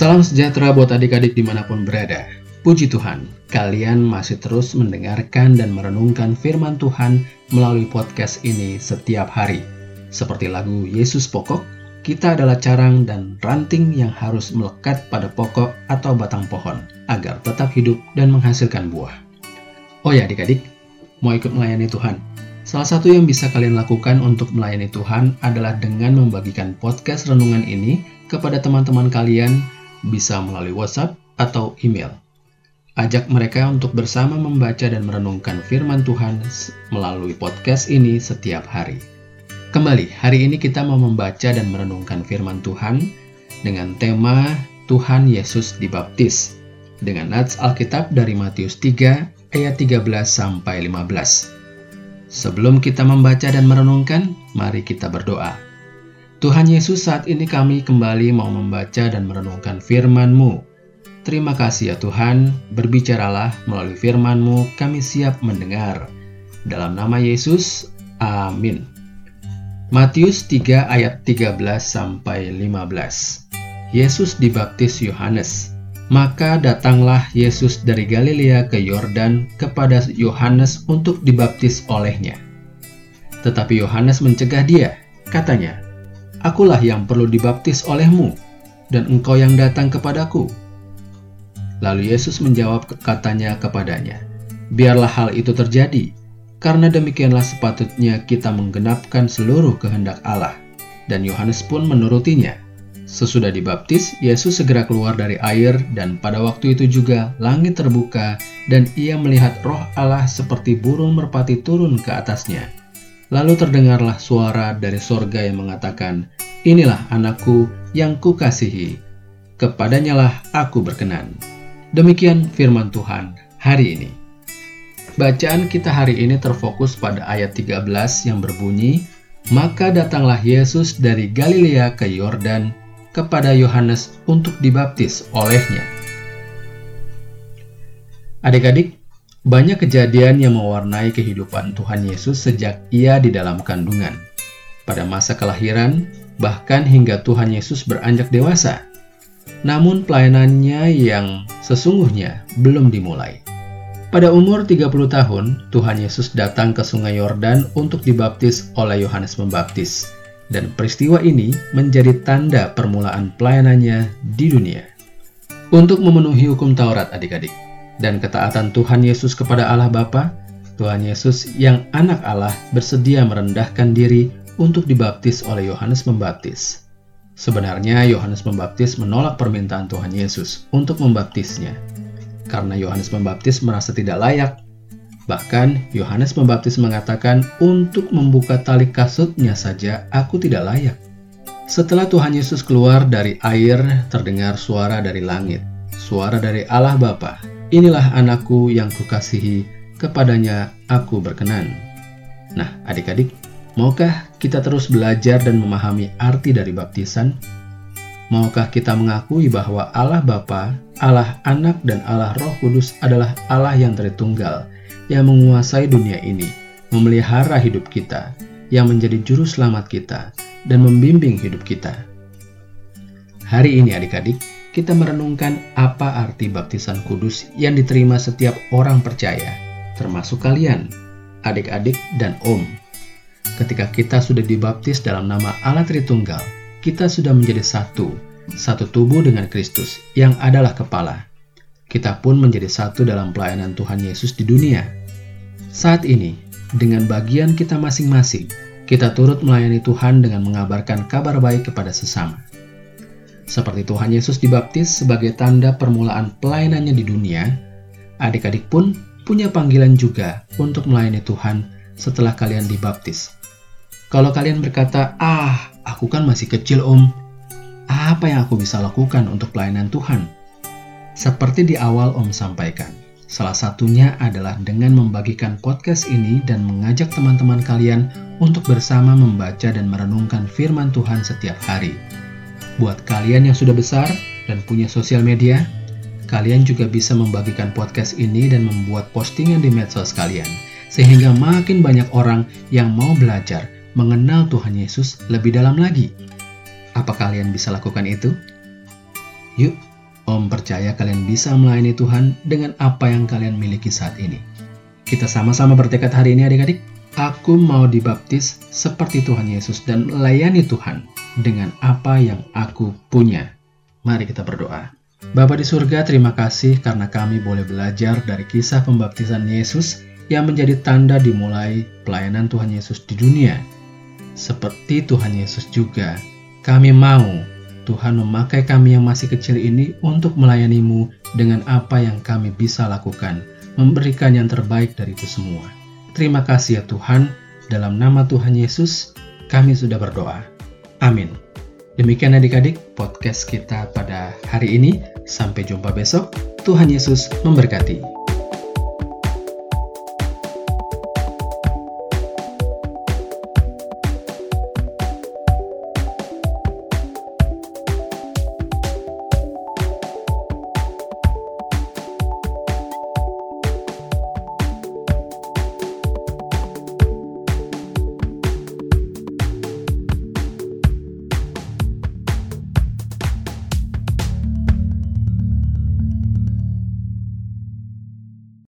Salam sejahtera buat adik-adik di mana pun berada. Puji Tuhan, kalian masih terus mendengarkan dan merenungkan firman Tuhan melalui podcast ini setiap hari. Seperti lagu Yesus Pokok, kita adalah carang dan ranting yang harus melekat pada pokok atau batang pohon agar tetap hidup dan menghasilkan buah. Oh ya adik-adik, mau ikut melayani Tuhan? Salah satu yang bisa kalian lakukan untuk melayani Tuhan adalah dengan membagikan podcast renungan ini kepada teman-teman kalian bisa melalui WhatsApp atau email. Ajak mereka untuk bersama membaca dan merenungkan firman Tuhan melalui podcast ini setiap hari. Kembali, hari ini kita mau membaca dan merenungkan firman Tuhan dengan tema Tuhan Yesus dibaptis dengan nats Alkitab dari Matius 3 ayat 13 sampai 15. Sebelum kita membaca dan merenungkan, mari kita berdoa. Tuhan Yesus saat ini kami kembali mau membaca dan merenungkan firman-Mu. Terima kasih ya Tuhan, berbicaralah melalui firman-Mu, kami siap mendengar. Dalam nama Yesus, amin. Matius 3 ayat 13 sampai 15. Yesus dibaptis Yohanes. Maka datanglah Yesus dari Galilea ke Yordan kepada Yohanes untuk dibaptis olehnya. Tetapi Yohanes mencegah dia, katanya, Akulah yang perlu dibaptis olehmu, dan engkau yang datang kepadaku. Lalu Yesus menjawab katanya kepadanya, Biarlah hal itu terjadi, karena demikianlah sepatutnya kita menggenapkan seluruh kehendak Allah. Dan Yohanes pun menurutinya. Sesudah dibaptis, Yesus segera keluar dari air dan pada waktu itu juga langit terbuka dan ia melihat roh Allah seperti burung merpati turun ke atasnya Lalu terdengarlah suara dari sorga yang mengatakan, Inilah anakku yang kukasihi, kepadanyalah aku berkenan. Demikian firman Tuhan hari ini. Bacaan kita hari ini terfokus pada ayat 13 yang berbunyi, Maka datanglah Yesus dari Galilea ke Yordan kepada Yohanes untuk dibaptis olehnya. Adik-adik, banyak kejadian yang mewarnai kehidupan Tuhan Yesus sejak ia di dalam kandungan. Pada masa kelahiran, bahkan hingga Tuhan Yesus beranjak dewasa. Namun pelayanannya yang sesungguhnya belum dimulai. Pada umur 30 tahun, Tuhan Yesus datang ke sungai Yordan untuk dibaptis oleh Yohanes Pembaptis. Dan peristiwa ini menjadi tanda permulaan pelayanannya di dunia. Untuk memenuhi hukum Taurat adik-adik, dan ketaatan Tuhan Yesus kepada Allah Bapa, Tuhan Yesus yang anak Allah bersedia merendahkan diri untuk dibaptis oleh Yohanes Pembaptis. Sebenarnya Yohanes Pembaptis menolak permintaan Tuhan Yesus untuk membaptisnya, karena Yohanes Pembaptis merasa tidak layak. Bahkan Yohanes Pembaptis mengatakan, "Untuk membuka tali kasutnya saja aku tidak layak." Setelah Tuhan Yesus keluar dari air, terdengar suara dari langit, suara dari Allah Bapa Inilah anakku yang kukasihi, kepadanya aku berkenan. Nah, adik-adik, maukah kita terus belajar dan memahami arti dari baptisan? Maukah kita mengakui bahwa Allah Bapa, Allah Anak, dan Allah Roh Kudus adalah Allah yang Tritunggal, yang menguasai dunia ini, memelihara hidup kita, yang menjadi juru selamat kita, dan membimbing hidup kita? Hari ini adik-adik, kita merenungkan apa arti baptisan kudus yang diterima setiap orang percaya, termasuk kalian, adik-adik, dan om. Ketika kita sudah dibaptis dalam nama Allah Tritunggal, kita sudah menjadi satu, satu tubuh dengan Kristus yang adalah kepala. Kita pun menjadi satu dalam pelayanan Tuhan Yesus di dunia. Saat ini, dengan bagian kita masing-masing, kita turut melayani Tuhan dengan mengabarkan kabar baik kepada sesama. Seperti Tuhan Yesus dibaptis sebagai tanda permulaan pelayanannya di dunia, adik-adik pun punya panggilan juga untuk melayani Tuhan setelah kalian dibaptis. Kalau kalian berkata, "Ah, aku kan masih kecil, Om. Apa yang aku bisa lakukan untuk pelayanan Tuhan?" Seperti di awal Om sampaikan, salah satunya adalah dengan membagikan podcast ini dan mengajak teman-teman kalian untuk bersama membaca dan merenungkan firman Tuhan setiap hari Buat kalian yang sudah besar dan punya sosial media, kalian juga bisa membagikan podcast ini dan membuat postingan di medsos kalian, sehingga makin banyak orang yang mau belajar mengenal Tuhan Yesus lebih dalam lagi. Apa kalian bisa lakukan itu? Yuk, Om percaya kalian bisa melayani Tuhan dengan apa yang kalian miliki saat ini. Kita sama-sama bertekad hari ini adik-adik. Aku mau dibaptis seperti Tuhan Yesus dan melayani Tuhan dengan apa yang aku punya. Mari kita berdoa. Bapa di surga, terima kasih karena kami boleh belajar dari kisah pembaptisan Yesus yang menjadi tanda dimulai pelayanan Tuhan Yesus di dunia. Seperti Tuhan Yesus juga, kami mau Tuhan memakai kami yang masih kecil ini untuk melayanimu dengan apa yang kami bisa lakukan, memberikan yang terbaik dari itu semua. Terima kasih ya Tuhan, dalam nama Tuhan Yesus, kami sudah berdoa. Amin. Demikian adik-adik podcast kita pada hari ini. Sampai jumpa besok. Tuhan Yesus memberkati.